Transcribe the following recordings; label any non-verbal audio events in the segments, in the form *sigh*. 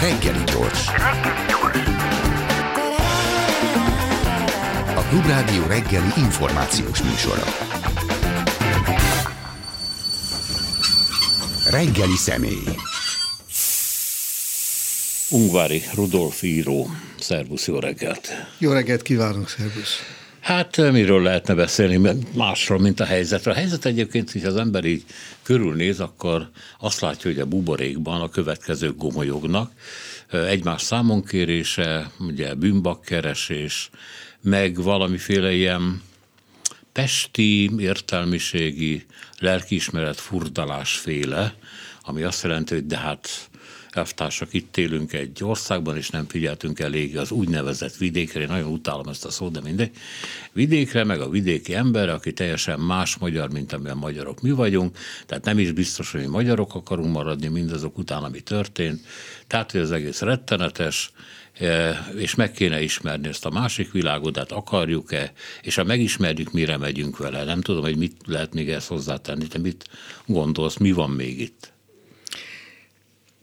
Reggeli gyors. A Klubrádió reggeli információs műsora. Reggeli személy. Ungvári Rudolf író. Szervusz, jó reggelt! Jó reggelt kívánok, szervusz! Hát eh, miről lehetne beszélni másról, mint a helyzetről. A helyzet egyébként, hogy az ember így körülnéz, akkor azt látja, hogy a buborékban a következők gomolyognak. Eh, egymás számonkérése, ugye bűnbakkeresés, meg valamiféle ilyen pesti értelmiségi lelkiismeret furdalásféle, ami azt jelenti, hogy de hát elvtársak, itt élünk egy országban, és nem figyeltünk elég az úgynevezett vidékre, én nagyon utálom ezt a szót, de mindegy. Vidékre, meg a vidéki ember, aki teljesen más magyar, mint amilyen magyarok mi vagyunk, tehát nem is biztos, hogy mi magyarok akarunk maradni mindazok után, ami történt. Tehát, hogy az egész rettenetes, e, és meg kéne ismerni ezt a másik világot, hát akarjuk-e, és ha megismerjük, mire megyünk vele. Nem tudom, hogy mit lehet még ezt hozzátenni, te mit gondolsz, mi van még itt?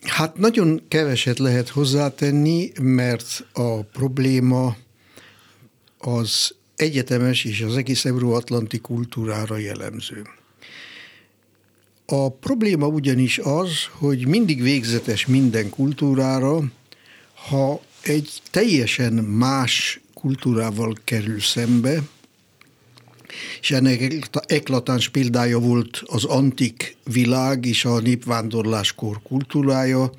Hát nagyon keveset lehet hozzátenni, mert a probléma az egyetemes és az egész euróatlanti kultúrára jellemző. A probléma ugyanis az, hogy mindig végzetes minden kultúrára, ha egy teljesen más kultúrával kerül szembe, és ennek eklatáns példája volt az antik világ és a népvándorláskor kultúrája.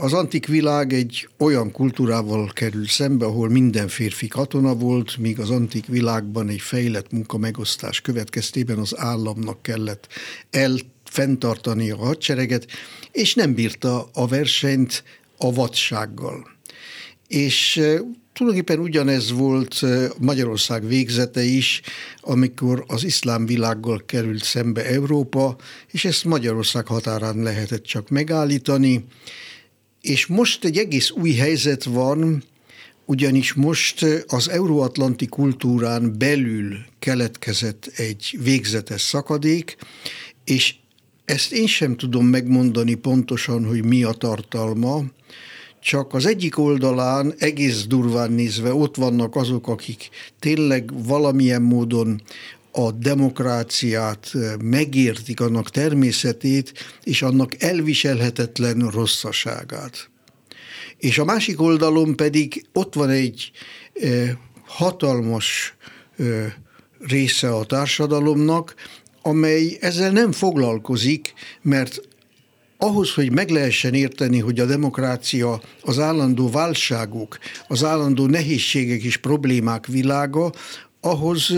Az antik világ egy olyan kultúrával kerül szembe, ahol minden férfi katona volt, míg az antik világban egy fejlett munkamegosztás következtében az államnak kellett elfenntartani a hadsereget, és nem bírta a versenyt a vadsággal. És Tulajdonképpen ugyanez volt Magyarország végzete is, amikor az iszlám világgal került szembe Európa, és ezt Magyarország határán lehetett csak megállítani. És most egy egész új helyzet van, ugyanis most az euróatlanti kultúrán belül keletkezett egy végzetes szakadék, és ezt én sem tudom megmondani pontosan, hogy mi a tartalma, csak az egyik oldalán egész durván nézve ott vannak azok, akik tényleg valamilyen módon a demokráciát eh, megértik, annak természetét, és annak elviselhetetlen rosszaságát. És a másik oldalon pedig ott van egy eh, hatalmas eh, része a társadalomnak, amely ezzel nem foglalkozik, mert ahhoz, hogy meg lehessen érteni, hogy a demokrácia az állandó válságok, az állandó nehézségek és problémák világa, ahhoz,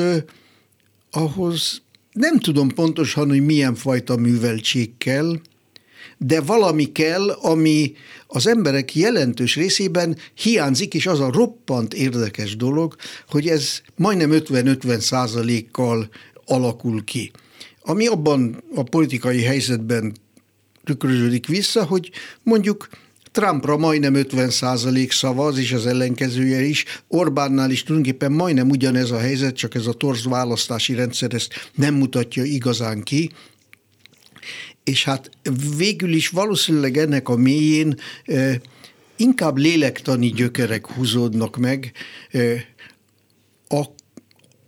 ahhoz nem tudom pontosan, hogy milyen fajta műveltség kell, de valami kell, ami az emberek jelentős részében hiányzik, és az a roppant érdekes dolog, hogy ez majdnem 50-50 százalékkal alakul ki. Ami abban a politikai helyzetben tükröződik vissza, hogy mondjuk Trumpra majdnem 50 százalék szavaz, és az ellenkezője is. Orbánnál is tulajdonképpen majdnem ugyanez a helyzet, csak ez a torz választási rendszer ezt nem mutatja igazán ki. És hát végül is valószínűleg ennek a mélyén eh, inkább lélektani gyökerek húzódnak meg. Eh, a,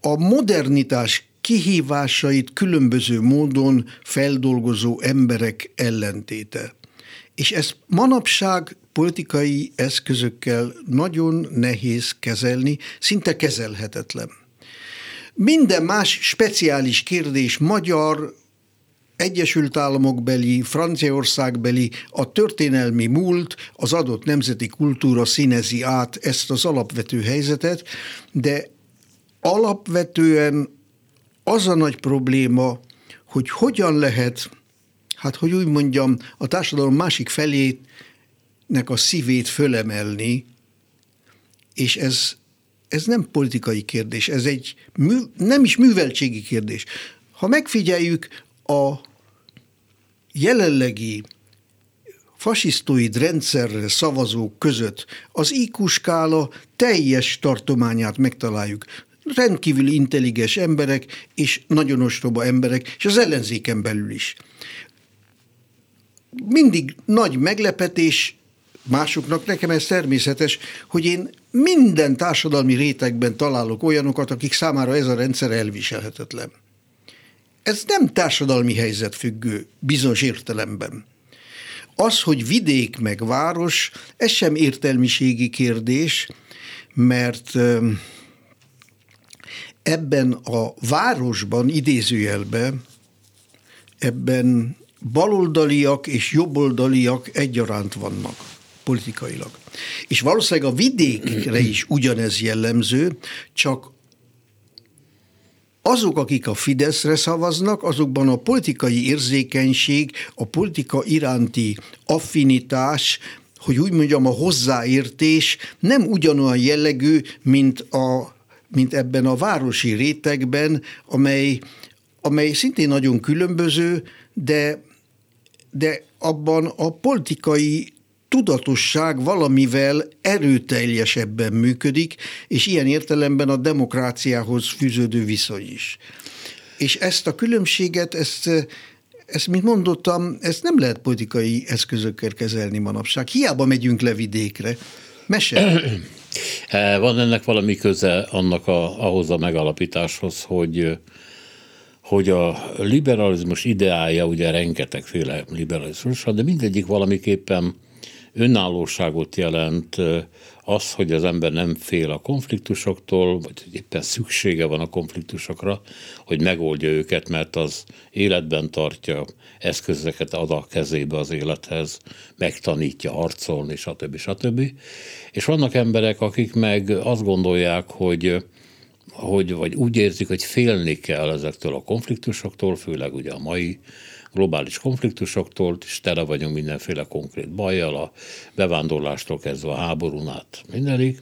a modernitás kihívásait különböző módon feldolgozó emberek ellentéte. És ez manapság politikai eszközökkel nagyon nehéz kezelni, szinte kezelhetetlen. Minden más speciális kérdés magyar, Egyesült Államok beli, Franciaország beli, a történelmi múlt, az adott nemzeti kultúra színezi át ezt az alapvető helyzetet, de alapvetően az a nagy probléma, hogy hogyan lehet, hát hogy úgy mondjam, a társadalom másik felének a szívét fölemelni, és ez, ez nem politikai kérdés, ez egy mű, nem is műveltségi kérdés. Ha megfigyeljük a jelenlegi fasisztoid rendszerre szavazók között az IQ skála teljes tartományát megtaláljuk rendkívül intelligens emberek és nagyon ostoba emberek, és az ellenzéken belül is. mindig nagy meglepetés, másoknak nekem ez természetes, hogy én minden társadalmi rétegben találok olyanokat, akik számára ez a rendszer elviselhetetlen. Ez nem társadalmi helyzet függő, bizonyos értelemben. Az, hogy vidék meg város, ez sem értelmiségi kérdés, mert ebben a városban, idézőjelben, ebben baloldaliak és jobboldaliak egyaránt vannak politikailag. És valószínűleg a vidékre is ugyanez jellemző, csak azok, akik a Fideszre szavaznak, azokban a politikai érzékenység, a politika iránti affinitás, hogy úgy mondjam, a hozzáértés nem ugyanolyan jellegű, mint, a, mint ebben a városi rétegben, amely, amely szintén nagyon különböző, de, de abban a politikai tudatosság valamivel erőteljesebben működik, és ilyen értelemben a demokráciához fűződő viszony is. És ezt a különbséget, ezt, ezt, mint mondottam, ezt nem lehet politikai eszközökkel kezelni manapság. Hiába megyünk le vidékre. Mese. Van ennek valami köze annak a, ahhoz a megalapításhoz, hogy hogy a liberalizmus ideája, ugye rengetegféle liberalizmus, de mindegyik valamiképpen önállóságot jelent az, hogy az ember nem fél a konfliktusoktól, vagy éppen szüksége van a konfliktusokra, hogy megoldja őket, mert az életben tartja, eszközeket ad a kezébe az élethez, megtanítja harcolni, stb. stb. És vannak emberek, akik meg azt gondolják, hogy hogy, vagy úgy érzik, hogy félni kell ezektől a konfliktusoktól, főleg ugye a mai globális konfliktusoktól, és tele vagyunk mindenféle konkrét bajjal, a bevándorlástól kezdve a háborún át mindenig,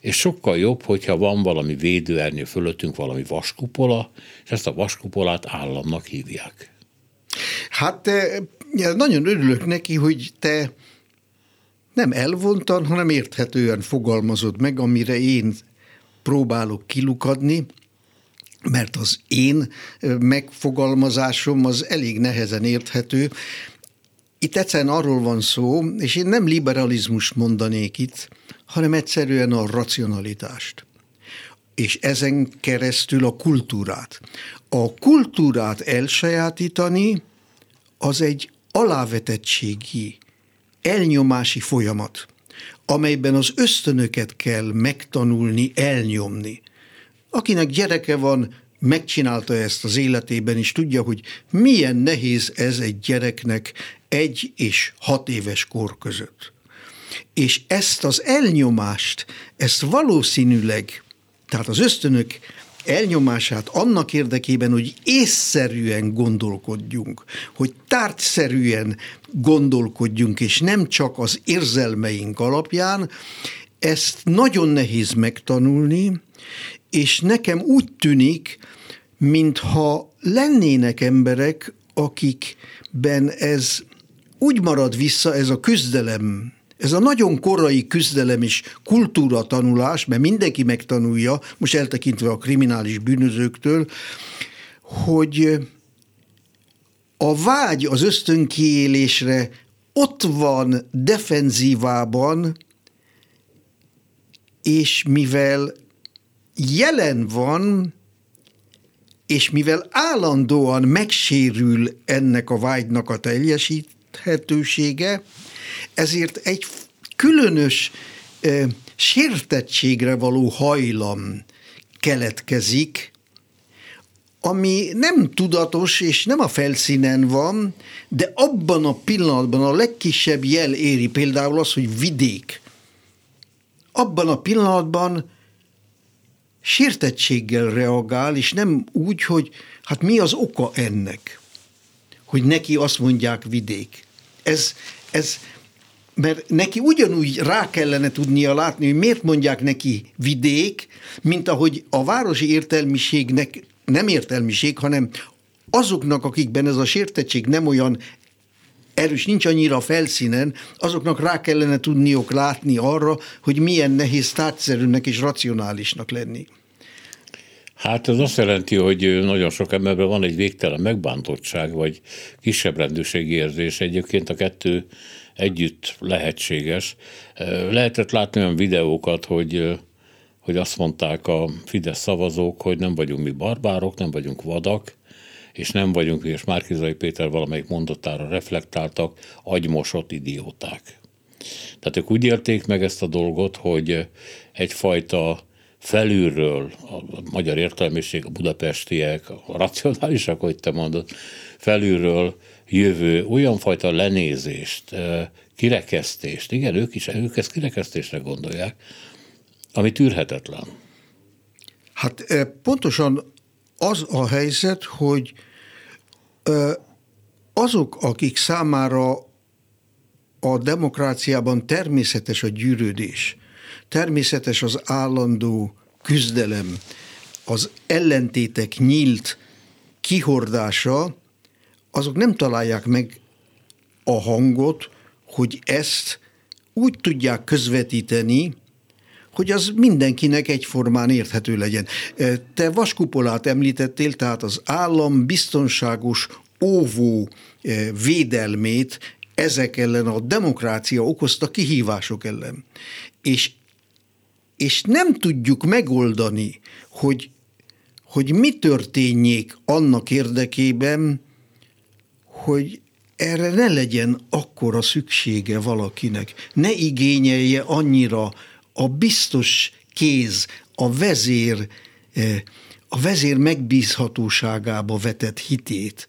és sokkal jobb, hogyha van valami védőernyő fölöttünk, valami vaskupola, és ezt a vaskupolát államnak hívják. Hát nagyon örülök neki, hogy te nem elvontan, hanem érthetően fogalmazod meg, amire én próbálok kilukadni, mert az én megfogalmazásom az elég nehezen érthető. Itt egyszerűen arról van szó, és én nem liberalizmus mondanék itt, hanem egyszerűen a racionalitást. És ezen keresztül a kultúrát. A kultúrát elsajátítani az egy alávetettségi, elnyomási folyamat, amelyben az ösztönöket kell megtanulni, elnyomni. Akinek gyereke van, megcsinálta ezt az életében, és tudja, hogy milyen nehéz ez egy gyereknek egy és hat éves kor között. És ezt az elnyomást, ezt valószínűleg, tehát az ösztönök elnyomását annak érdekében, hogy észszerűen gondolkodjunk, hogy tárgyszerűen gondolkodjunk, és nem csak az érzelmeink alapján, ezt nagyon nehéz megtanulni, és nekem úgy tűnik, mintha lennének emberek, akikben ez úgy marad vissza, ez a küzdelem, ez a nagyon korai küzdelem és kultúra tanulás, mert mindenki megtanulja, most eltekintve a kriminális bűnözőktől, hogy a vágy az ösztönkiélésre ott van defenzívában, és mivel jelen van, és mivel állandóan megsérül ennek a vágynak a teljesíthetősége, ezért egy különös e, sértettségre való hajlam keletkezik, ami nem tudatos és nem a felszínen van, de abban a pillanatban a legkisebb jel éri, például az, hogy vidék. Abban a pillanatban sértettséggel reagál, és nem úgy, hogy hát mi az oka ennek, hogy neki azt mondják vidék. Ez, ez mert neki ugyanúgy rá kellene tudnia látni, hogy miért mondják neki vidék, mint ahogy a városi értelmiségnek nem értelmiség, hanem azoknak, akikben ez a sértettség nem olyan erős, nincs annyira a felszínen, azoknak rá kellene tudniok látni arra, hogy milyen nehéz tárgyszerűnek és racionálisnak lenni. Hát ez azt jelenti, hogy nagyon sok emberben van egy végtelen megbántottság, vagy kisebb rendőrségi érzés. Egyébként a kettő együtt lehetséges. Lehetett látni olyan videókat, hogy, hogy azt mondták a Fidesz szavazók, hogy nem vagyunk mi barbárok, nem vagyunk vadak, és nem vagyunk, és Márkizai Péter valamelyik mondatára reflektáltak, agymosott idióták. Tehát ők úgy élték meg ezt a dolgot, hogy egyfajta felülről a magyar értelmiség, a budapestiek, a racionálisak, hogy te mondod, felülről jövő olyan fajta lenézést, kirekesztést, igen, ők is, ők ezt kirekesztésre gondolják, ami tűrhetetlen. Hát pontosan az a helyzet, hogy azok, akik számára a demokráciában természetes a gyűrődés, természetes az állandó küzdelem, az ellentétek nyílt kihordása, azok nem találják meg a hangot, hogy ezt úgy tudják közvetíteni, hogy az mindenkinek egyformán érthető legyen. Te vaskupolát említettél, tehát az állam biztonságos óvó védelmét ezek ellen a demokrácia okozta kihívások ellen. És, és nem tudjuk megoldani, hogy, hogy mi történjék annak érdekében, hogy erre ne legyen akkora szüksége valakinek, ne igényelje annyira a biztos kéz, a vezér, eh, a vezér megbízhatóságába vetett hitét.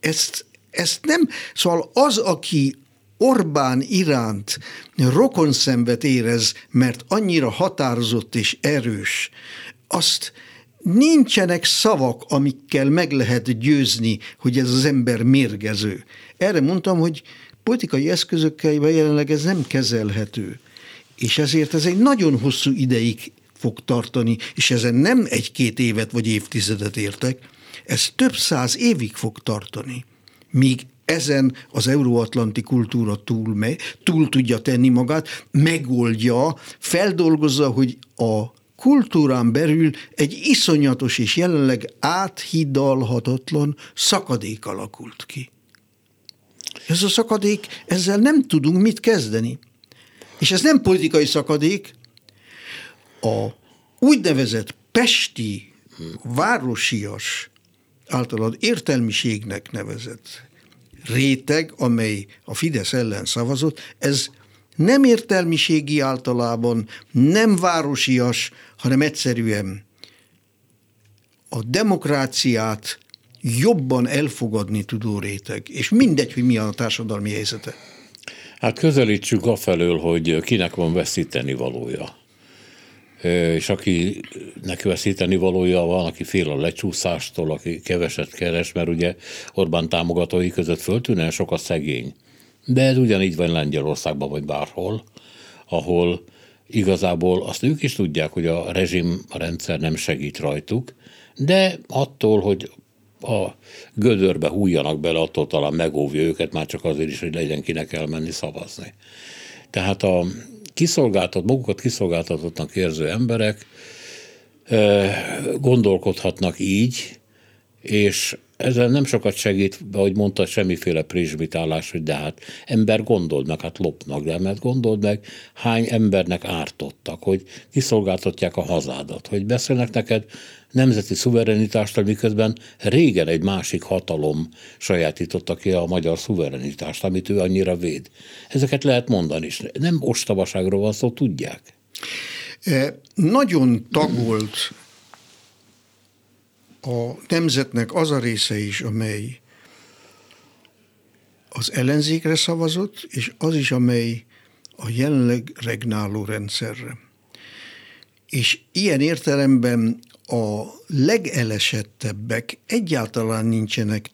Ezt, ezt nem, szóval az, aki Orbán iránt rokon szenvet érez, mert annyira határozott és erős, azt nincsenek szavak, amikkel meg lehet győzni, hogy ez az ember mérgező. Erre mondtam, hogy politikai eszközökkel jelenleg ez nem kezelhető. És ezért ez egy nagyon hosszú ideig fog tartani, és ezen nem egy-két évet vagy évtizedet értek, ez több száz évig fog tartani, míg ezen az euróatlanti kultúra túl, me, túl tudja tenni magát, megoldja, feldolgozza, hogy a kultúrán belül egy iszonyatos és jelenleg áthidalhatatlan szakadék alakult ki. Ez a szakadék, ezzel nem tudunk mit kezdeni. És ez nem politikai szakadék, a úgynevezett pesti, városias, általad értelmiségnek nevezett réteg, amely a Fidesz ellen szavazott, ez nem értelmiségi általában, nem városias, hanem egyszerűen a demokráciát jobban elfogadni tudó réteg, és mindegy, hogy mi a társadalmi helyzete. Hát közelítsük afelől, hogy kinek van veszíteni valója. És akinek veszíteni valója van, aki fél a lecsúszástól, aki keveset keres, mert ugye Orbán támogatói között föltűnően sok a szegény. De ez ugyanígy van Lengyelországban, vagy bárhol, ahol igazából azt ők is tudják, hogy a rezsim, a rendszer nem segít rajtuk, de attól, hogy a gödörbe hújjanak bele, attól talán megóvja őket, már csak azért is, hogy legyen kinek elmenni szavazni. Tehát a kiszolgáltat, magukat kiszolgáltatottnak érző emberek gondolkodhatnak így, és ezzel nem sokat segít, ahogy mondta, semmiféle prizsmitálás, hogy de hát ember gondold meg, hát lopnak, de mert gondold meg, hány embernek ártottak, hogy kiszolgáltatják a hazádat, hogy beszélnek neked nemzeti szuverenitást, miközben régen egy másik hatalom sajátította ki a magyar szuverenitást, amit ő annyira véd. Ezeket lehet mondani is. Nem ostobaságról van szó, tudják. E, nagyon tagolt a nemzetnek az a része is, amely az ellenzékre szavazott, és az is, amely a jelenleg regnáló rendszerre. És ilyen értelemben a legelesettebbek egyáltalán nincsenek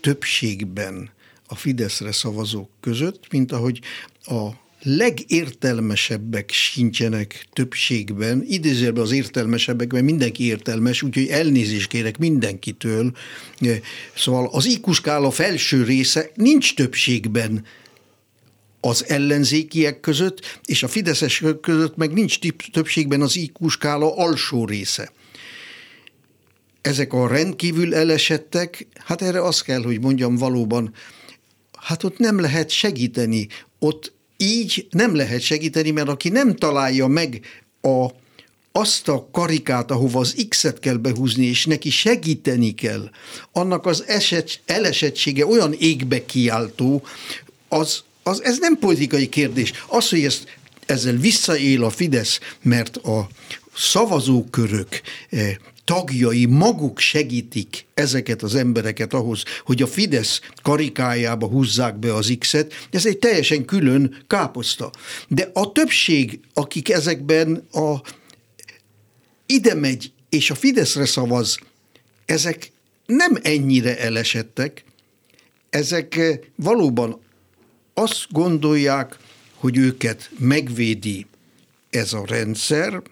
többségben a Fideszre szavazók között, mint ahogy a legértelmesebbek sincsenek többségben, idézőben az értelmesebbek, mert mindenki értelmes, úgyhogy elnézést kérek mindenkitől. Szóval az IQ skála felső része nincs többségben az ellenzékiek között, és a fideszes között meg nincs többségben az IQ alsó része. ezek a rendkívül elesettek, hát erre azt kell, hogy mondjam valóban, hát ott nem lehet segíteni, ott így nem lehet segíteni, mert aki nem találja meg a, azt a karikát, ahova az X-et kell behúzni, és neki segíteni kell, annak az eset, elesettsége olyan égbe kiáltó, az, az, ez nem politikai kérdés. Az, hogy ezt, ezzel visszaél a Fidesz, mert a szavazókörök eh, tagjai maguk segítik ezeket az embereket ahhoz, hogy a Fidesz karikájába húzzák be az X-et, ez egy teljesen külön káposzta. De a többség, akik ezekben a ide megy, és a Fideszre szavaz, ezek nem ennyire elesettek, ezek eh, valóban azt gondolják, hogy őket megvédi ez a rendszer,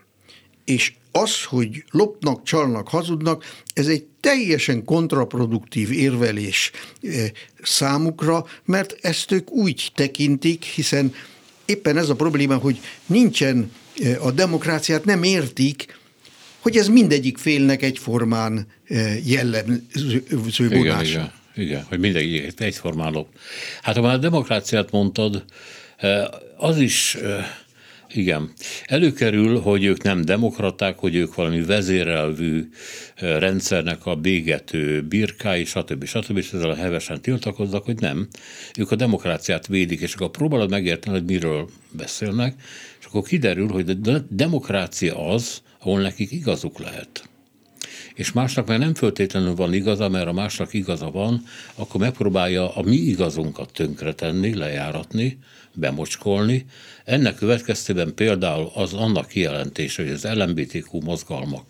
és az, hogy lopnak, csalnak, hazudnak, ez egy teljesen kontraproduktív érvelés eh, számukra, mert ezt ők úgy tekintik, hiszen éppen ez a probléma, hogy nincsen eh, a demokráciát, nem értik, hogy ez mindegyik félnek egyformán eh, jellemző vonása. Igen, igen, igen, hogy mindegyik egyformán lop. Hát ha már a demokráciát mondtad, az is igen. Előkerül, hogy ők nem demokraták, hogy ők valami vezérelvű rendszernek a bégető birkái, stb. stb. és ezzel hevesen tiltakoznak, hogy nem. Ők a demokráciát védik, és akkor próbálod megérteni, hogy miről beszélnek, és akkor kiderül, hogy a demokrácia az, ahol nekik igazuk lehet és másnak meg nem föltétlenül van igaza, mert a másnak igaza van, akkor megpróbálja a mi igazunkat tönkretenni, lejáratni, bemocskolni. Ennek következtében például az annak kijelentése, hogy az LMBTQ mozgalmak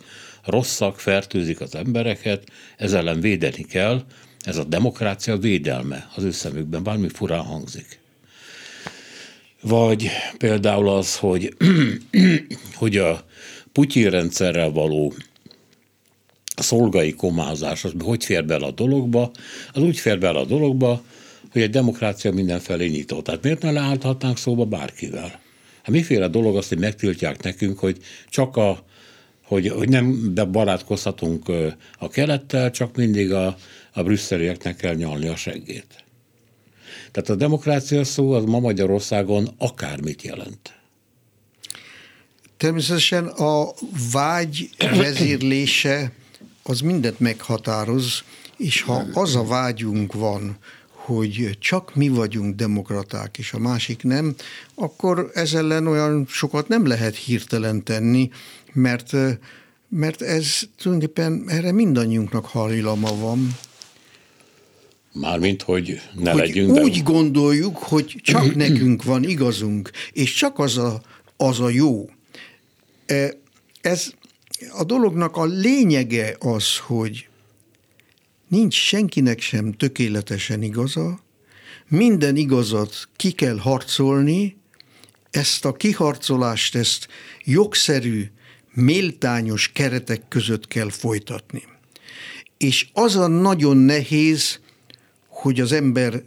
rosszak, fertőzik az embereket, ez ellen védeni kell, ez a demokrácia védelme az ő szemükben, bármi furán hangzik. Vagy például az, hogy, *clears throat* hogy a Putyin rendszerrel való szolgai komázás, az hogy fér bele a dologba? Az úgy fér bele a dologba, hogy egy demokrácia mindenfelé nyitott. Tehát miért ne leállhatnánk szóba bárkivel? Hát miféle dolog az, hogy megtiltják nekünk, hogy csak a hogy, hogy nem barátkozhatunk a kelettel, csak mindig a, a brüsszelieknek kell nyalni a seggét. Tehát a demokrácia szó az ma Magyarországon akármit jelent. Természetesen a vágy vezérlése az mindent meghatároz, és ha az a vágyunk van, hogy csak mi vagyunk demokraták, és a másik nem, akkor ez ellen olyan sokat nem lehet hirtelen tenni, mert, mert ez tulajdonképpen erre mindannyiunknak hajlama van. Mármint, hogy ne hogy legyünk. Úgy de... gondoljuk, hogy csak *clears throat* nekünk van igazunk, és csak az a, az a jó. E, ez a dolognak a lényege az, hogy nincs senkinek sem tökéletesen igaza, minden igazat ki kell harcolni, ezt a kiharcolást, ezt jogszerű, méltányos keretek között kell folytatni. És az a nagyon nehéz, hogy az ember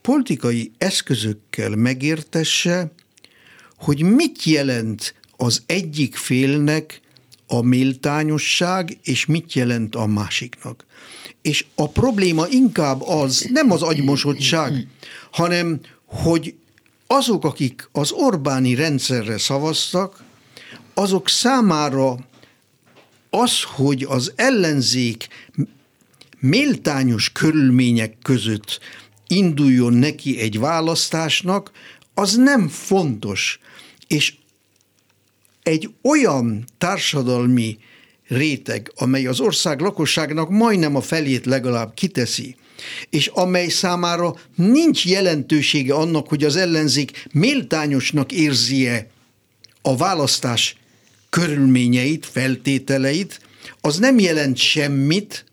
politikai eszközökkel megértesse, hogy mit jelent az egyik félnek a méltányosság, és mit jelent a másiknak. És a probléma inkább az, nem az agymosottság, hanem hogy azok, akik az Orbáni rendszerre szavaztak, azok számára az, hogy az ellenzék méltányos körülmények között induljon neki egy választásnak, az nem fontos. És egy olyan társadalmi réteg, amely az ország lakosságnak majdnem a felét legalább kiteszi, és amely számára nincs jelentősége annak, hogy az ellenzék méltányosnak érzie a választás körülményeit, feltételeit, az nem jelent semmit,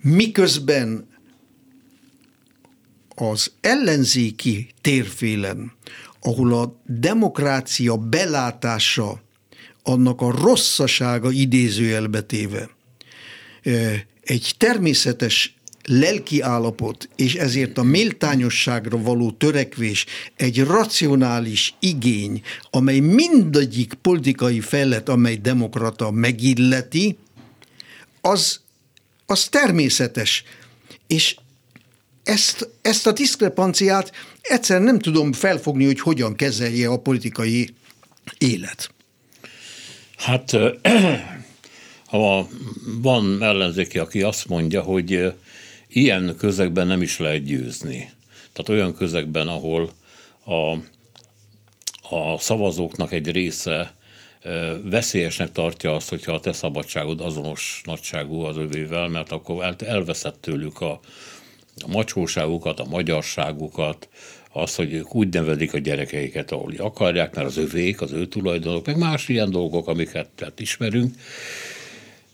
miközben az ellenzéki térfélen, ahol a demokrácia belátása annak a rosszasága idézőjelbetéve egy természetes lelki állapot, és ezért a méltányosságra való törekvés egy racionális igény, amely mindegyik politikai felett, amely demokrata megilleti, az, az természetes. És ezt, ezt a diszkrepanciát egyszer nem tudom felfogni, hogy hogyan kezelje a politikai élet. Hát *clears throat* ha van ellenzéki, aki azt mondja, hogy ilyen közegben nem is lehet győzni. Tehát olyan közegben, ahol a, a szavazóknak egy része veszélyesnek tartja azt, hogyha a te szabadságod azonos nagyságú az övével, mert akkor elveszett tőlük a, a macsóságukat, a magyarságukat, az, hogy ők úgy nevelik a gyerekeiket, ahol akarják, mert az övék, az ő tulajdonok, meg más ilyen dolgok, amiket tehát ismerünk.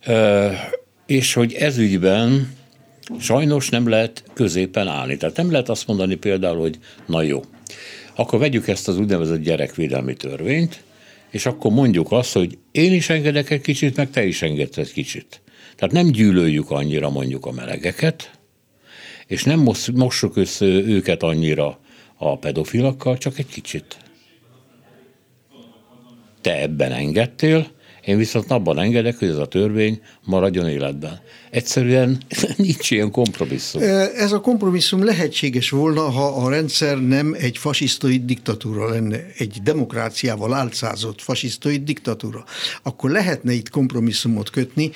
E, és hogy ez ügyben sajnos nem lehet középen állni. Tehát nem lehet azt mondani például, hogy na jó, akkor vegyük ezt az úgynevezett gyerekvédelmi törvényt, és akkor mondjuk azt, hogy én is engedek egy kicsit, meg te is engedsz egy kicsit. Tehát nem gyűlöljük annyira mondjuk a melegeket, és nem mossuk össze őket annyira a pedofilakkal, csak egy kicsit. Te ebben engedtél, én viszont abban engedek, hogy ez a törvény maradjon életben. Egyszerűen *laughs* nincs ilyen kompromisszum. Ez a kompromisszum lehetséges volna, ha a rendszer nem egy fasisztoid diktatúra lenne, egy demokráciával álcázott fasisztoid diktatúra. Akkor lehetne itt kompromisszumot kötni.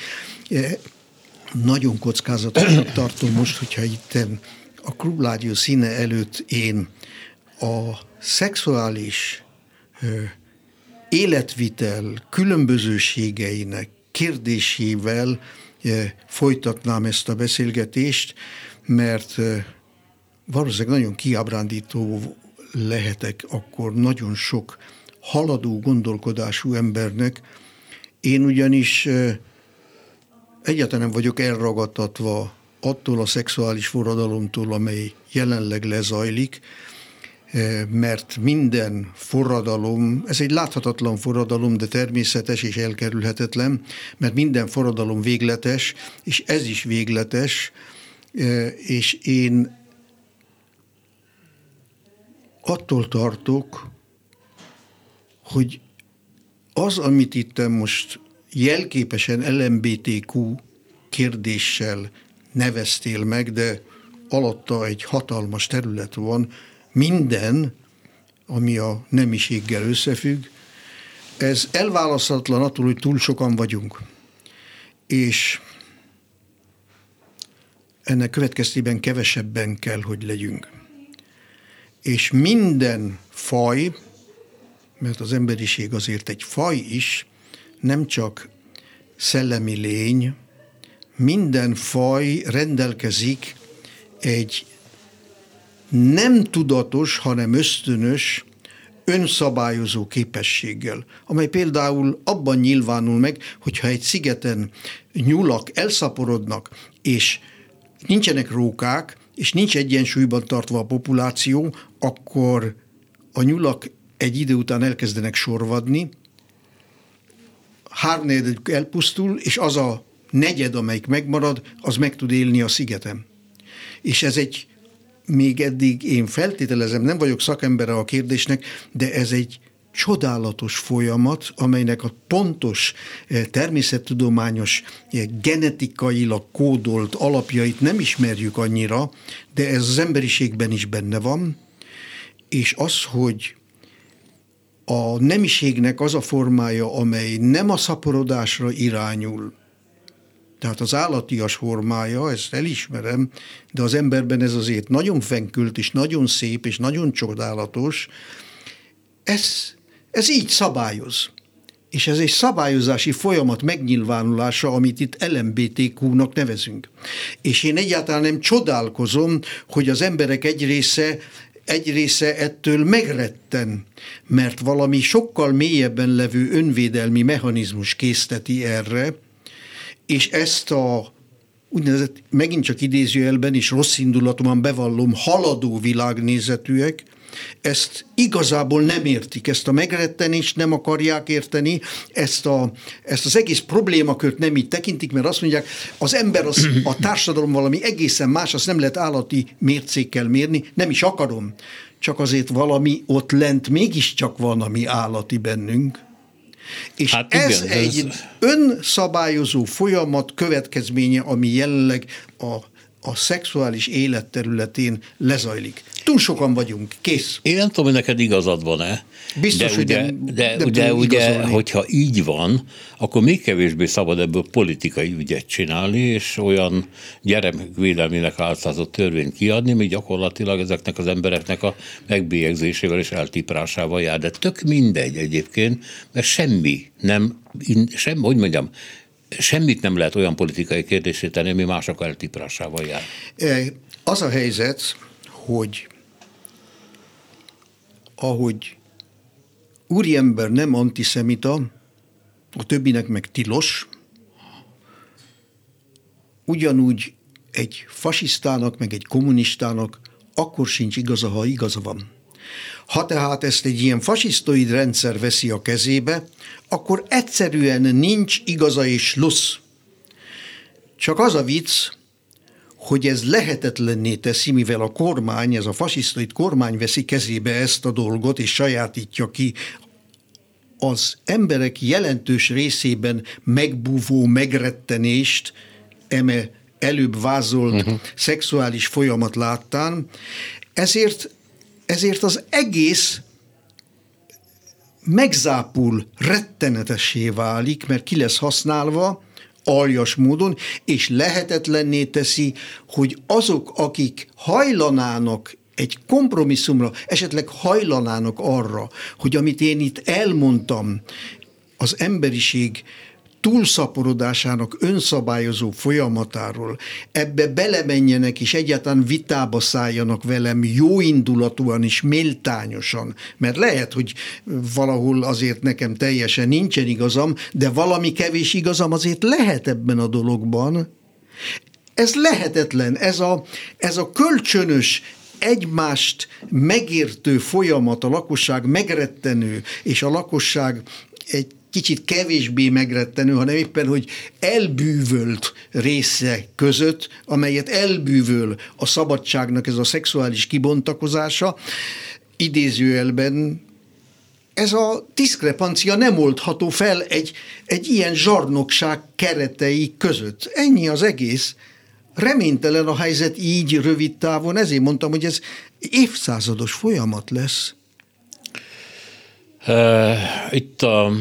Nagyon kockázatosnak tartom most, hogyha itt a klubládió színe előtt én a szexuális életvitel különbözőségeinek kérdésével folytatnám ezt a beszélgetést, mert valószínűleg nagyon kiábrándító lehetek akkor nagyon sok haladó gondolkodású embernek. Én ugyanis egyáltalán nem vagyok elragadtatva attól a szexuális forradalomtól, amely jelenleg lezajlik, Eh, mert minden forradalom, ez egy láthatatlan forradalom, de természetes és elkerülhetetlen, mert minden forradalom végletes, és ez is végletes, eh, és én attól tartok, hogy az, amit itt most jelképesen LMBTQ kérdéssel neveztél meg, de alatta egy hatalmas terület van, minden, ami a nemiséggel összefügg, ez elválaszthatatlan attól, hogy túl sokan vagyunk. És ennek következtében kevesebben kell, hogy legyünk. És minden faj, mert az emberiség azért egy faj is, nem csak szellemi lény, minden faj rendelkezik egy nem tudatos, hanem ösztönös, önszabályozó képességgel, amely például abban nyilvánul meg, hogyha egy szigeten nyulak elszaporodnak, és nincsenek rókák, és nincs egyensúlyban tartva a populáció, akkor a nyulak egy idő után elkezdenek sorvadni, hárnegyedük elpusztul, és az a negyed, amelyik megmarad, az meg tud élni a szigeten. És ez egy még eddig én feltételezem, nem vagyok szakembere a kérdésnek, de ez egy csodálatos folyamat, amelynek a pontos eh, természettudományos, eh, genetikailag kódolt alapjait nem ismerjük annyira, de ez az emberiségben is benne van, és az, hogy a nemiségnek az a formája, amely nem a szaporodásra irányul, tehát az állatias formája, ezt elismerem, de az emberben ez azért nagyon fenkült, és nagyon szép, és nagyon csodálatos. Ez, ez így szabályoz. És ez egy szabályozási folyamat megnyilvánulása, amit itt LMBTQ-nak nevezünk. És én egyáltalán nem csodálkozom, hogy az emberek egy része egy része ettől megretten, mert valami sokkal mélyebben levő önvédelmi mechanizmus készteti erre, és ezt a úgynevezett, megint csak idézőjelben is rossz indulatosan bevallom, haladó világnézetűek, ezt igazából nem értik, ezt a megrettenést nem akarják érteni, ezt, a, ezt az egész problémakört nem így tekintik, mert azt mondják, az ember, az, a társadalom valami egészen más, azt nem lehet állati mércékkel mérni, nem is akarom, csak azért valami ott lent mégiscsak van, ami állati bennünk, És hát igen, ez egy ez... önszabályozó folyamat következménye, ami jelenleg a a szexuális élet területén lezajlik. Túl sokan vagyunk, kész. Én nem tudom, hogy neked igazad van-e. Biztos, de hogy ugye, nem, de nem ugye, ugye hogyha így van, akkor még kevésbé szabad ebből politikai ügyet csinálni, és olyan gyermekvédelmének álcázott törvényt kiadni, mi gyakorlatilag ezeknek az embereknek a megbélyegzésével és eltiprásával jár. De tök mindegy egyébként, mert semmi nem, sem, hogy mondjam, semmit nem lehet olyan politikai kérdését tenni, ami mások eltiprásával jár. E, az a helyzet, hogy ahogy úriember nem antiszemita, a többinek meg tilos, ugyanúgy egy fasisztának, meg egy kommunistának akkor sincs igaza, ha igaza van. Ha tehát ezt egy ilyen fasisztoid rendszer veszi a kezébe, akkor egyszerűen nincs igaza és lusz. Csak az a vicc, hogy ez lehetetlenné teszi, mivel a kormány, ez a fasisztoid kormány veszi kezébe ezt a dolgot, és sajátítja ki az emberek jelentős részében megbúvó megrettenést, eme előbb vázolt uh-huh. szexuális folyamat láttán, ezért ezért az egész megzápul, rettenetessé válik, mert ki lesz használva aljas módon, és lehetetlenné teszi, hogy azok, akik hajlanának egy kompromisszumra, esetleg hajlanának arra, hogy amit én itt elmondtam, az emberiség túlszaporodásának önszabályozó folyamatáról ebbe belemenjenek és egyáltalán vitába szálljanak velem jóindulatúan és méltányosan, mert lehet, hogy valahol azért nekem teljesen nincsen igazam, de valami kevés igazam azért lehet ebben a dologban. Ez lehetetlen, ez a, ez a kölcsönös egymást megértő folyamat, a lakosság megrettenő, és a lakosság egy kicsit kevésbé megrettenő, hanem éppen, hogy elbűvölt része között, amelyet elbűvöl a szabadságnak ez a szexuális kibontakozása, idézőjelben ez a diszkrepancia nem oldható fel egy, egy ilyen zsarnokság keretei között. Ennyi az egész. Reménytelen a helyzet így rövid távon, ezért mondtam, hogy ez évszázados folyamat lesz. Itt a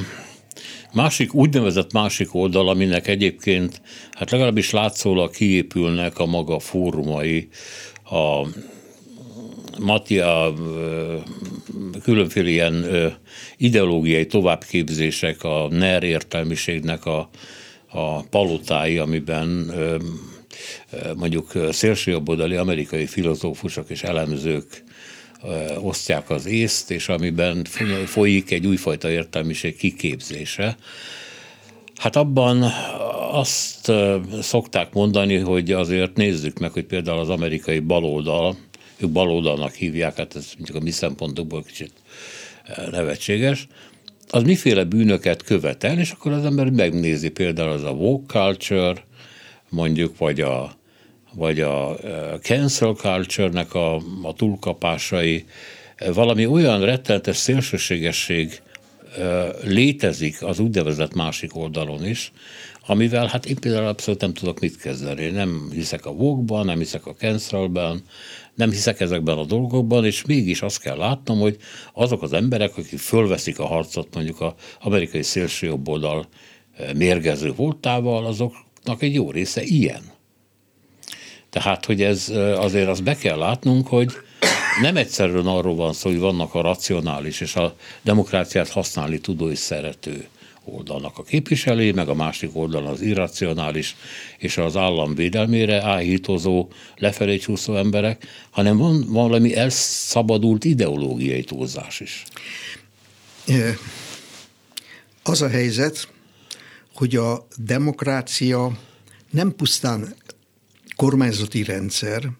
Másik úgynevezett másik oldal, aminek egyébként, hát legalábbis látszólag kiépülnek a maga fórumai, a Matia különféle ilyen ideológiai továbbképzések, a NER értelmiségnek a, a palotái, amiben mondjuk szélsőjobboldali amerikai filozófusok és elemzők osztják az észt, és amiben folyik egy újfajta értelmiség kiképzése. Hát abban azt szokták mondani, hogy azért nézzük meg, hogy például az amerikai baloldal, ők baloldalnak hívják, hát ez mondjuk a mi szempontokból kicsit nevetséges, az miféle bűnöket követel, és akkor az ember megnézi például az a woke culture, mondjuk, vagy a vagy a cancel culture-nek a, a túlkapásai, valami olyan rettenetes szélsőségesség létezik az úgynevezett másik oldalon is, amivel hát én például abszolút nem tudok mit kezdeni. Nem hiszek a vogue nem hiszek a cancelben, nem hiszek ezekben a dolgokban, és mégis azt kell látnom, hogy azok az emberek, akik fölveszik a harcot mondjuk az amerikai szélsőjobboldal mérgező voltával, azoknak egy jó része ilyen. Tehát, hogy ez azért azt be kell látnunk, hogy nem egyszerűen arról van szó, hogy vannak a racionális és a demokráciát használni tudó és szerető oldalnak a képviselői, meg a másik oldalon az irracionális és az állam védelmére áhítozó, lefelé csúszó emberek, hanem van valami elszabadult ideológiai túlzás is. Az a helyzet, hogy a demokrácia nem pusztán kormányzati rendszer,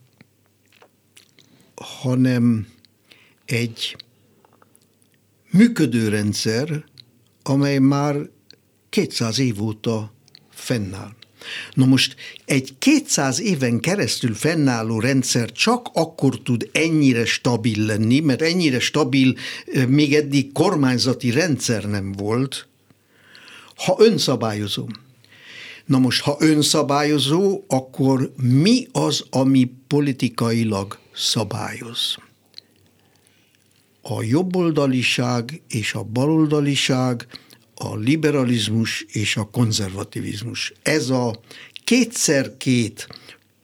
hanem egy működő rendszer, amely már 200 év óta fennáll. Na most egy 200 éven keresztül fennálló rendszer csak akkor tud ennyire stabil lenni, mert ennyire stabil még eddig kormányzati rendszer nem volt, ha önszabályozó. Na most, ha önszabályozó, akkor mi az, ami politikailag szabályoz? A jobboldaliság és a baloldaliság, a liberalizmus és a konzervativizmus. Ez a kétszer két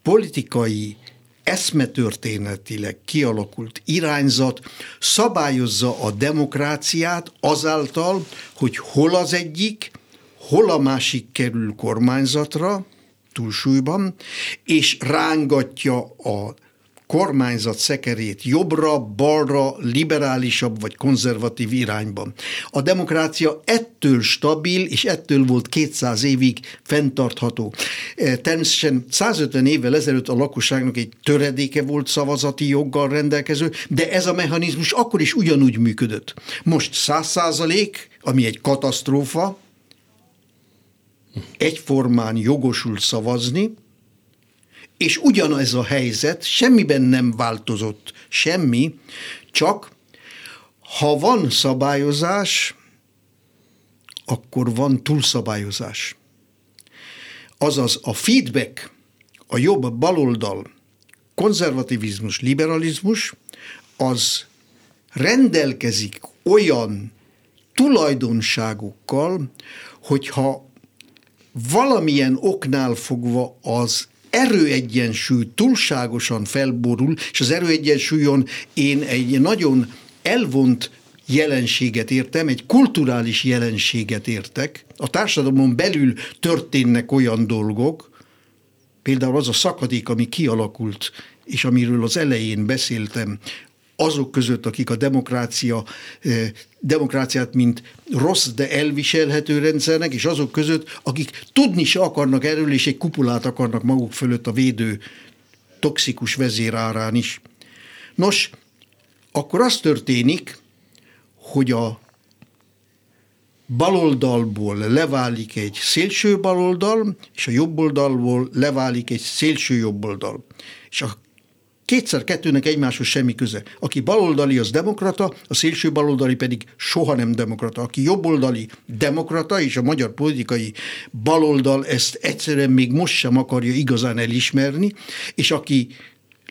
politikai eszmetörténetileg kialakult irányzat szabályozza a demokráciát azáltal, hogy hol az egyik, hol a másik kerül kormányzatra, túlsúlyban, és rángatja a kormányzat szekerét jobbra, balra, liberálisabb vagy konzervatív irányban. A demokrácia ettől stabil, és ettől volt 200 évig fenntartható. E, természetesen 150 évvel ezelőtt a lakosságnak egy töredéke volt szavazati joggal rendelkező, de ez a mechanizmus akkor is ugyanúgy működött. Most 100 százalék, ami egy katasztrófa, egyformán jogosult szavazni, és ugyanez a helyzet, semmiben nem változott semmi, csak ha van szabályozás, akkor van túlszabályozás. Azaz a feedback, a jobb baloldal, konzervativizmus, liberalizmus, az rendelkezik olyan tulajdonságokkal, hogyha valamilyen oknál fogva az erőegyensúly túlságosan felborul, és az erőegyensúlyon én egy nagyon elvont jelenséget értem, egy kulturális jelenséget értek. A társadalomon belül történnek olyan dolgok, például az a szakadék, ami kialakult, és amiről az elején beszéltem, azok között, akik a demokrácia, eh, demokráciát mint rossz, de elviselhető rendszernek, és azok között, akik tudni se akarnak erről, és egy kupulát akarnak maguk fölött a védő toxikus vezérárán is. Nos, akkor az történik, hogy a baloldalból leválik egy szélső baloldal, és a jobboldalból leválik egy szélső jobboldal. És a Kétszer kettőnek egymáshoz semmi köze. Aki baloldali, az demokrata, a szélső baloldali pedig soha nem demokrata. Aki jobboldali demokrata, és a magyar politikai baloldal ezt egyszerűen még most sem akarja igazán elismerni, és aki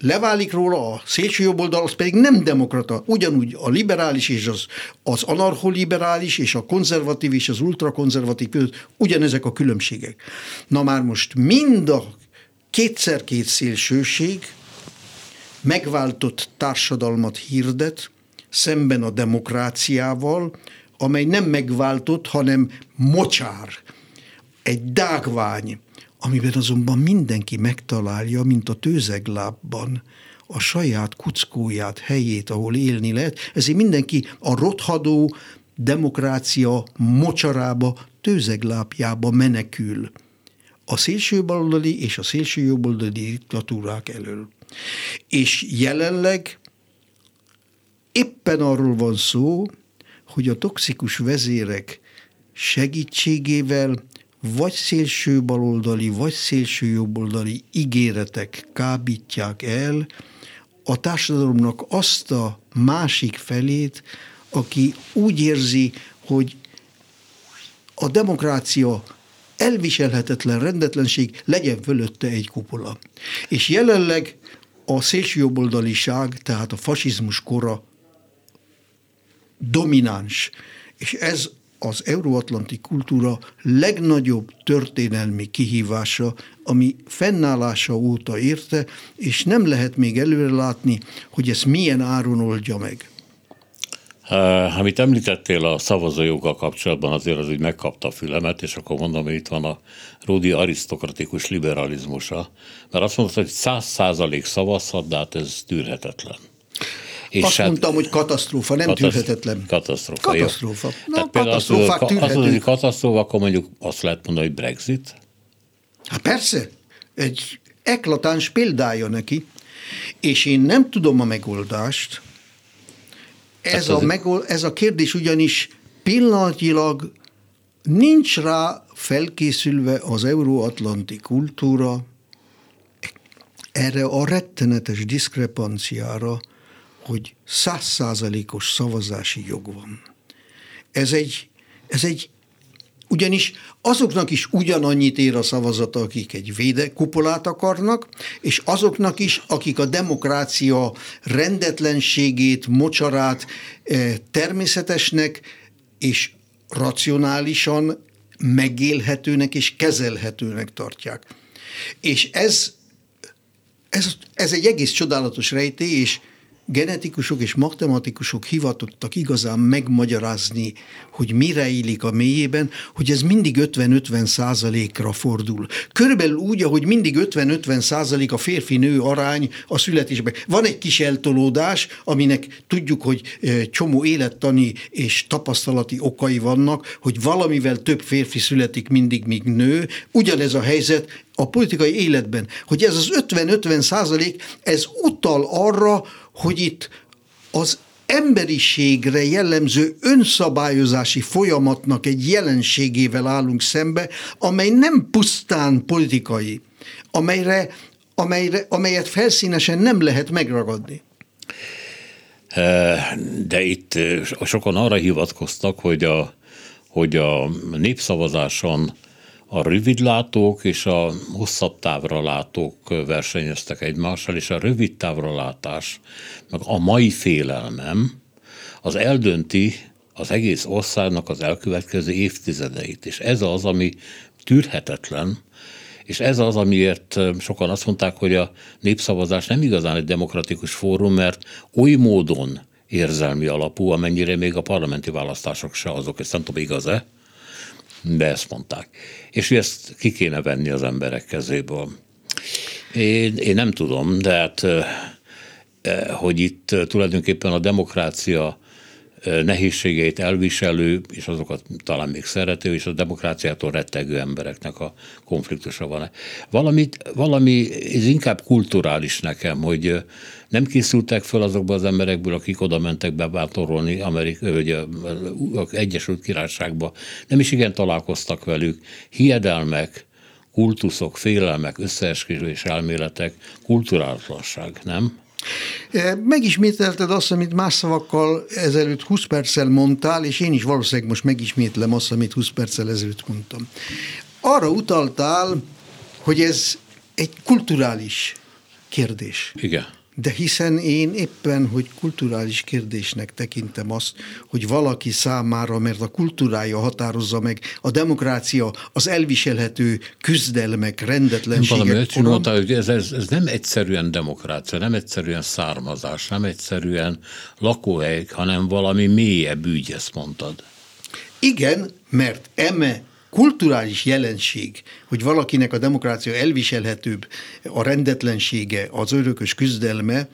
leválik róla a szélső jobboldal, az pedig nem demokrata. Ugyanúgy a liberális és az, az anarcholiberális és a konzervatív és az ultrakonzervatív között ugyanezek a különbségek. Na már most mind a kétszer-két szélsőség, megváltott társadalmat hirdet, szemben a demokráciával, amely nem megváltott, hanem mocsár, egy dágvány, amiben azonban mindenki megtalálja, mint a tőzeglábban, a saját kuckóját, helyét, ahol élni lehet. Ezért mindenki a rothadó demokrácia mocsarába, tőzeglápjába menekül. A szélső baloldali és a szélső jobboldali diktatúrák elől. És jelenleg éppen arról van szó, hogy a toxikus vezérek segítségével vagy szélső baloldali, vagy szélső jobboldali ígéretek kábítják el a társadalomnak azt a másik felét, aki úgy érzi, hogy a demokrácia elviselhetetlen rendetlenség legyen fölötte egy kupola. És jelenleg a szélsőjobboldaliság, tehát a fasizmus kora domináns, és ez az euróatlanti kultúra legnagyobb történelmi kihívása, ami fennállása óta érte, és nem lehet még előre látni, hogy ezt milyen áron oldja meg. Amit említettél a szavazójoggal kapcsolatban, azért az úgy megkapta a fülemet, és akkor mondom, hogy itt van a Rudi arisztokratikus liberalizmusa, mert azt mondta, hogy száz százalék szavazhat, de hát ez tűrhetetlen. És azt hát, mondtam, hogy katasztrófa, nem kataszt- tűrhetetlen. Katasztrófa. Katasztrófa. Na, Tehát katasztrófák az, az, hogy katasztrófa, akkor mondjuk azt lehet mondani, hogy Brexit? Hát persze, egy eklatáns példája neki, és én nem tudom a megoldást, ez a, megold, ez a kérdés ugyanis pillanatilag nincs rá felkészülve az euróatlanti kultúra erre a rettenetes diszkrepanciára, hogy százszázalékos szavazási jog van. Ez egy, ez egy ugyanis azoknak is ugyanannyit ér a szavazata, akik egy véde kupolát akarnak, és azoknak is, akik a demokrácia rendetlenségét, mocsarát eh, természetesnek és racionálisan megélhetőnek és kezelhetőnek tartják. És ez, ez, ez egy egész csodálatos rejtély, és genetikusok és matematikusok hivatottak igazán megmagyarázni, hogy mire illik a mélyében, hogy ez mindig 50-50 százalékra fordul. Körülbelül úgy, ahogy mindig 50-50 százalék a férfi-nő arány a születésben. Van egy kis eltolódás, aminek tudjuk, hogy csomó élettani és tapasztalati okai vannak, hogy valamivel több férfi születik mindig, míg nő. Ugyanez a helyzet a politikai életben, hogy ez az 50-50 százalék, ez utal arra, hogy itt az emberiségre jellemző önszabályozási folyamatnak egy jelenségével állunk szembe, amely nem pusztán politikai, amelyre, amelyre, amelyet felszínesen nem lehet megragadni. De itt sokan arra hivatkoztak, hogy a, hogy a népszavazáson a rövidlátók és a hosszabb távra látók versenyeztek egymással, és a rövid távra látás, meg a mai félelmem, az eldönti az egész országnak az elkövetkező évtizedeit. És ez az, ami tűrhetetlen, és ez az, amiért sokan azt mondták, hogy a népszavazás nem igazán egy demokratikus fórum, mert oly módon érzelmi alapú, amennyire még a parlamenti választások se azok, ezt nem tudom, igaz-e, de ezt mondták. És ezt ki kéne venni az emberek kezéből. Én, én nem tudom, de hát, hogy itt tulajdonképpen a demokrácia nehézségeit elviselő, és azokat talán még szerető, és a demokráciától rettegő embereknek a konfliktusa van. Valami, valami ez inkább kulturális nekem, hogy nem készültek fel azokból az emberekből, akik oda mentek bebátorolni Amerika, vagy az Egyesült Királyságba. Nem is igen találkoztak velük. Hiedelmek, kultuszok, félelmek, összeesküvés elméletek, kulturálatlanság, nem? Megismételted azt, amit más szavakkal ezelőtt 20 perccel mondtál, és én is valószínűleg most megismétlem azt, amit 20 perccel ezelőtt mondtam. Arra utaltál, hogy ez egy kulturális kérdés. Igen. De hiszen én éppen, hogy kulturális kérdésnek tekintem azt, hogy valaki számára, mert a kultúrája határozza meg a demokrácia, az elviselhető küzdelmek, rendetlenségek. Valami mondta, hogy ez, ez, ez nem egyszerűen demokrácia, nem egyszerűen származás, nem egyszerűen lakóhely, hanem valami mélyebb ügy, ezt mondtad. Igen, mert eme kulturális jelenség, hogy valakinek a demokrácia elviselhetőbb, a rendetlensége, az örökös küzdelme,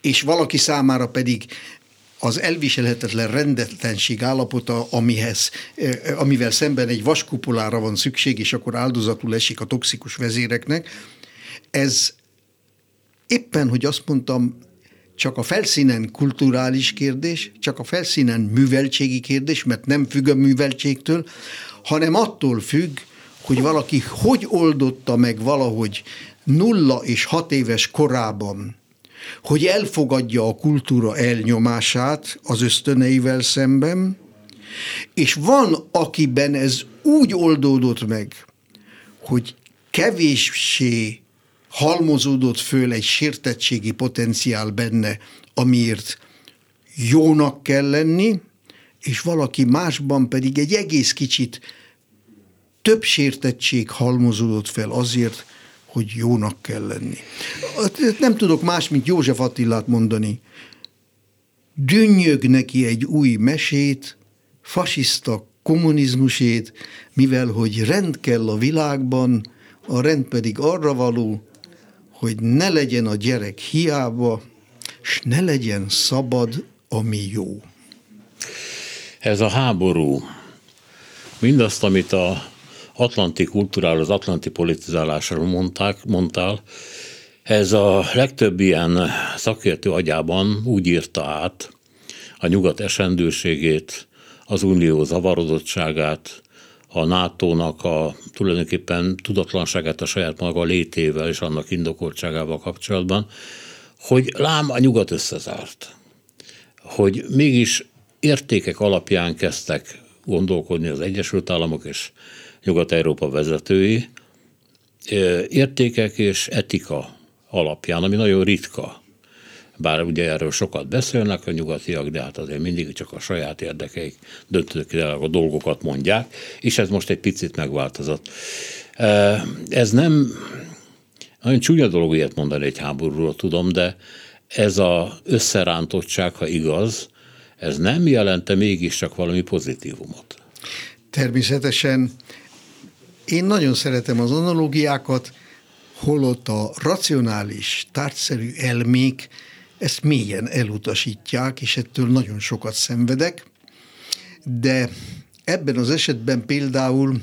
és valaki számára pedig az elviselhetetlen rendetlenség állapota, amihez, eh, amivel szemben egy vaskupolára van szükség, és akkor áldozatul esik a toxikus vezéreknek, ez éppen, hogy azt mondtam, csak a felszínen kulturális kérdés, csak a felszínen műveltségi kérdés, mert nem függ a műveltségtől, hanem attól függ, hogy valaki hogy oldotta meg valahogy nulla és hat éves korában, hogy elfogadja a kultúra elnyomását az ösztöneivel szemben, és van, akiben ez úgy oldódott meg, hogy kevéssé halmozódott föl egy sértettségi potenciál benne, amiért jónak kell lenni, és valaki másban pedig egy egész kicsit több sértettség halmozódott fel azért, hogy jónak kell lenni. Nem tudok más, mint József Attilát mondani. Dünnyög neki egy új mesét, fasiszta kommunizmusét, mivel hogy rend kell a világban, a rend pedig arra való, hogy ne legyen a gyerek hiába, s ne legyen szabad, ami jó. Ez a háború, mindazt, amit a atlanti kultúráról, az atlanti politizálásról mondták, mondtál, ez a legtöbb ilyen szakértő agyában úgy írta át a nyugat esendőségét, az unió zavarodottságát, a NATO-nak a tulajdonképpen tudatlanságát a saját maga létével és annak indokoltságával kapcsolatban, hogy lám a nyugat összezárt. Hogy mégis értékek alapján kezdtek gondolkodni az Egyesült Államok és Nyugat-Európa vezetői értékek és etika alapján, ami nagyon ritka. Bár ugye erről sokat beszélnek a nyugatiak, de hát azért mindig csak a saját érdekeik döntöttek a dolgokat mondják, és ez most egy picit megváltozott. Ez nem nagyon csúnya dolog ilyet mondani egy háborúról, tudom, de ez a összerántottság, ha igaz, ez nem jelente mégiscsak valami pozitívumot. Természetesen én nagyon szeretem az analógiákat, holott a racionális, tárgyszerű elmék ezt mélyen elutasítják, és ettől nagyon sokat szenvedek, de ebben az esetben például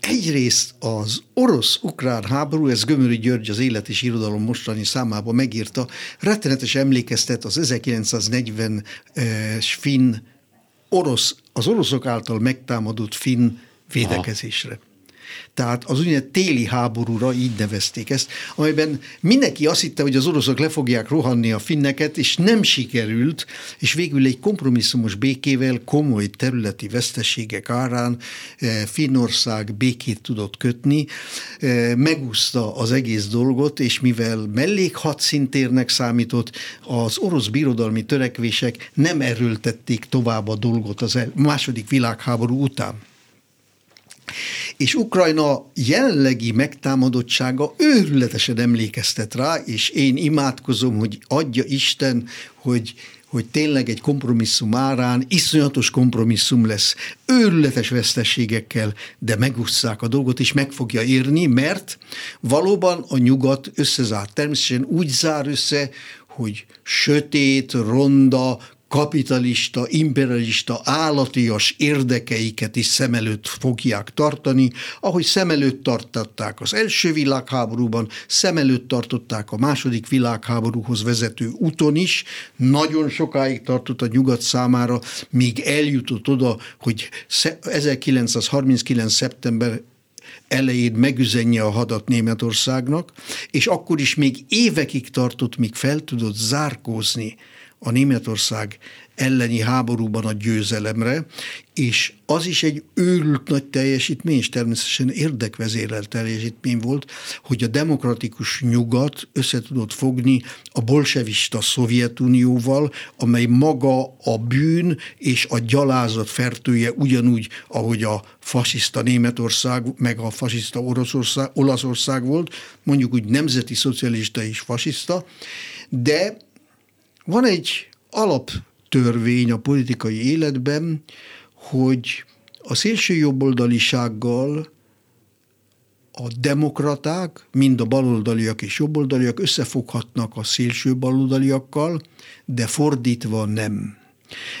Egyrészt az orosz-ukrán háború, ez Gömöri György az Élet és Irodalom mostani számában megírta, rettenetes emlékeztet az 1940-es finn orosz, az oroszok által megtámadott finn védekezésre. Aha. Tehát az úgynevezett téli háborúra így nevezték ezt, amelyben mindenki azt hitte, hogy az oroszok le fogják rohanni a finneket, és nem sikerült, és végül egy kompromisszumos békével komoly területi veszteségek árán eh, Finnország békét tudott kötni, eh, megúszta az egész dolgot, és mivel mellékhadszintérnek számított, az orosz birodalmi törekvések nem erőltették tovább a dolgot az második világháború után. És Ukrajna jelenlegi megtámadottsága őrületesen emlékeztet rá, és én imádkozom, hogy adja Isten, hogy hogy tényleg egy kompromisszum árán iszonyatos kompromisszum lesz, őrületes veszteségekkel, de megusszák a dolgot, és meg fogja érni, mert valóban a nyugat összezár. Természetesen úgy zár össze, hogy sötét, ronda, kapitalista, imperialista, állatias érdekeiket is szem előtt fogják tartani, ahogy szem előtt tartották az első világháborúban, szem előtt tartották a második világháborúhoz vezető úton is, nagyon sokáig tartott a nyugat számára, míg eljutott oda, hogy 1939. szeptember elején megüzenje a hadat Németországnak, és akkor is még évekig tartott, míg fel tudott zárkózni a Németország elleni háborúban a győzelemre, és az is egy őrült nagy teljesítmény, és természetesen érdekvezérelt teljesítmény volt, hogy a demokratikus nyugat össze tudott fogni a bolsevista Szovjetunióval, amely maga a bűn és a gyalázat fertője ugyanúgy, ahogy a fasiszta Németország, meg a fasiszta Oroszország, Olaszország volt, mondjuk úgy nemzeti szocialista és fasiszta, de van egy alaptörvény a politikai életben, hogy a szélső jobboldalisággal a demokraták, mind a baloldaliak és jobboldaliak összefoghatnak a szélső baloldaliakkal, de fordítva nem.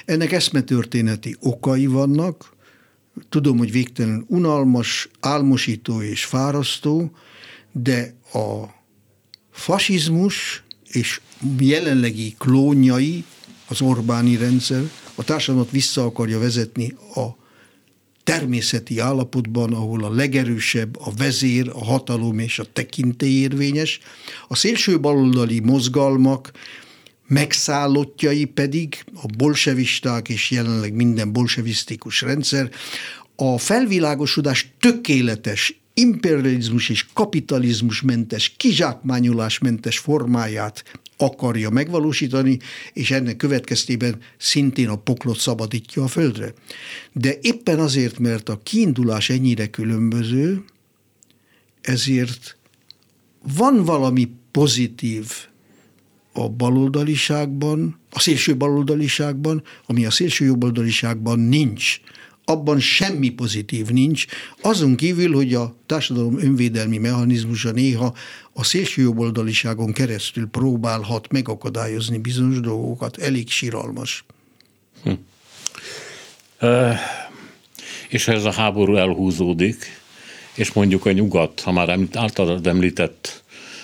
Ennek eszmetörténeti okai vannak, tudom, hogy végtelen unalmas, álmosító és fárasztó, de a fasizmus és jelenlegi klónjai, az Orbáni rendszer, a társadalmat vissza akarja vezetni a természeti állapotban, ahol a legerősebb a vezér, a hatalom és a tekintély érvényes. A szélső baloldali mozgalmak megszállottjai pedig, a bolsevisták és jelenleg minden bolsevisztikus rendszer, a felvilágosodás tökéletes imperializmus és kapitalizmus mentes, kizsákmányolás mentes formáját akarja megvalósítani, és ennek következtében szintén a poklot szabadítja a földre. De éppen azért, mert a kiindulás ennyire különböző, ezért van valami pozitív a baloldaliságban, a szélső baloldaliságban, ami a szélső jobboldaliságban nincs abban semmi pozitív nincs, azon kívül, hogy a társadalom önvédelmi mechanizmusa néha a szélsőjobboldaliságon keresztül próbálhat megakadályozni bizonyos dolgokat, elég siralmas. Hm. E, és ha ez a háború elhúzódik, és mondjuk a nyugat, ha már általad említett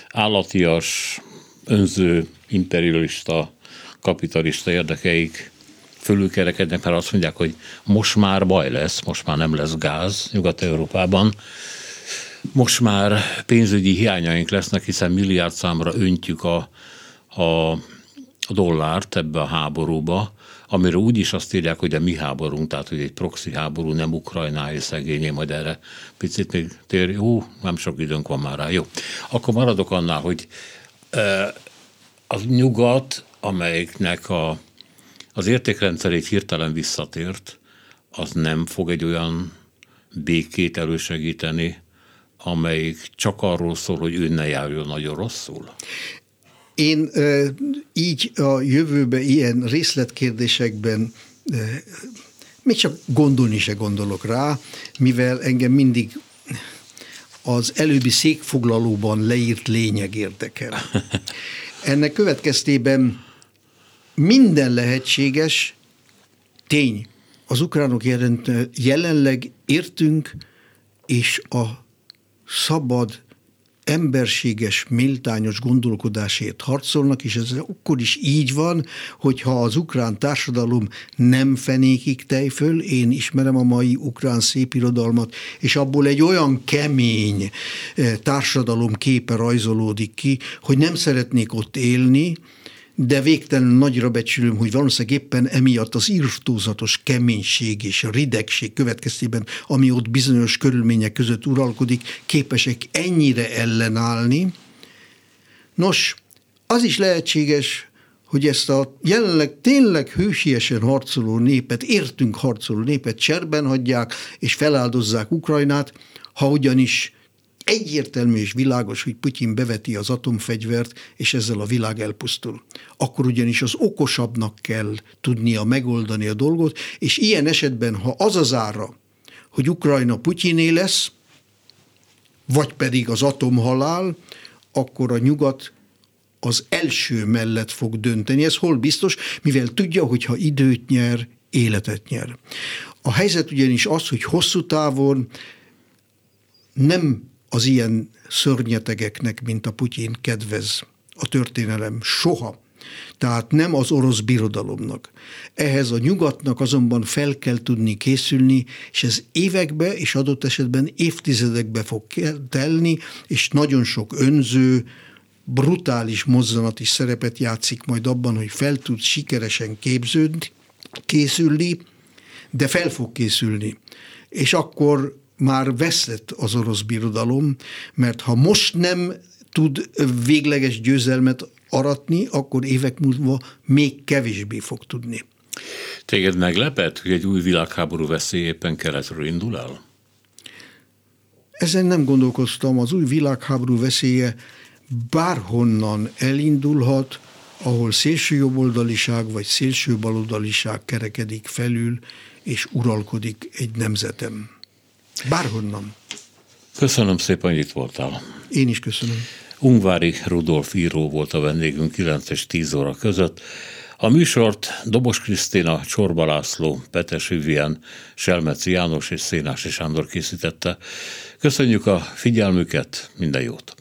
állatias, önző, imperialista, kapitalista érdekeik fölülkerekednek, mert azt mondják, hogy most már baj lesz, most már nem lesz gáz Nyugat-Európában, most már pénzügyi hiányaink lesznek, hiszen milliárd számra öntjük a, a, a dollárt ebbe a háborúba, amire úgy is azt írják, hogy a mi háborunk, tehát hogy egy proxy háború, nem ukrajnái szegényé, majd erre picit még tér, hú, nem sok időnk van már rá, jó. Akkor maradok annál, hogy az nyugat, amelyiknek a, az értékrendszerét hirtelen visszatért, az nem fog egy olyan békét elősegíteni, amelyik csak arról szól, hogy ő ne járjon nagyon rosszul? Én így a jövőbe ilyen részletkérdésekben még csak gondolni se gondolok rá, mivel engem mindig az előbbi székfoglalóban leírt lényeg érdekel. *laughs* Ennek következtében minden lehetséges tény. Az ukránok jelenleg értünk, és a szabad emberséges, méltányos gondolkodásért harcolnak, és ez akkor is így van, hogyha az ukrán társadalom nem fenékig tejföl, én ismerem a mai ukrán szépirodalmat, és abból egy olyan kemény eh, társadalom képe rajzolódik ki, hogy nem szeretnék ott élni, de végtelen nagyra becsülöm, hogy valószínűleg éppen emiatt az irtózatos keménység és a ridegség következtében, ami ott bizonyos körülmények között uralkodik, képesek ennyire ellenállni. Nos, az is lehetséges, hogy ezt a jelenleg tényleg hősiesen harcoló népet, értünk harcoló népet cserben hagyják, és feláldozzák Ukrajnát, ha ugyanis egyértelmű és világos, hogy Putyin beveti az atomfegyvert, és ezzel a világ elpusztul. Akkor ugyanis az okosabbnak kell tudnia megoldani a dolgot, és ilyen esetben, ha az az ára, hogy Ukrajna Putyiné lesz, vagy pedig az atomhalál, akkor a nyugat az első mellett fog dönteni. Ez hol biztos? Mivel tudja, hogy ha időt nyer, életet nyer. A helyzet ugyanis az, hogy hosszú távon nem az ilyen szörnyetegeknek, mint a Putyin kedvez a történelem soha. Tehát nem az orosz birodalomnak. Ehhez a nyugatnak azonban fel kell tudni készülni, és ez évekbe és adott esetben évtizedekbe fog telni, és nagyon sok önző, brutális mozzanat is szerepet játszik majd abban, hogy fel tud sikeresen képződni, készülni, de fel fog készülni. És akkor már veszett az orosz birodalom, mert ha most nem tud végleges győzelmet aratni, akkor évek múlva még kevésbé fog tudni. Téged meglepett, hogy egy új világháború veszély éppen keletről indul el? Ezen nem gondolkoztam. Az új világháború veszélye bárhonnan elindulhat, ahol szélső jobboldaliság vagy szélső baloldaliság kerekedik felül, és uralkodik egy nemzetem. Bárhonnan. Köszönöm szépen, hogy itt voltál. Én is köszönöm. Ungvári Rudolf író volt a vendégünk 9 és 10 óra között. A műsort Dobos Krisztina, Csorba László, Petes Vivien, Selmeci János és Szénási Sándor készítette. Köszönjük a figyelmüket, minden jót!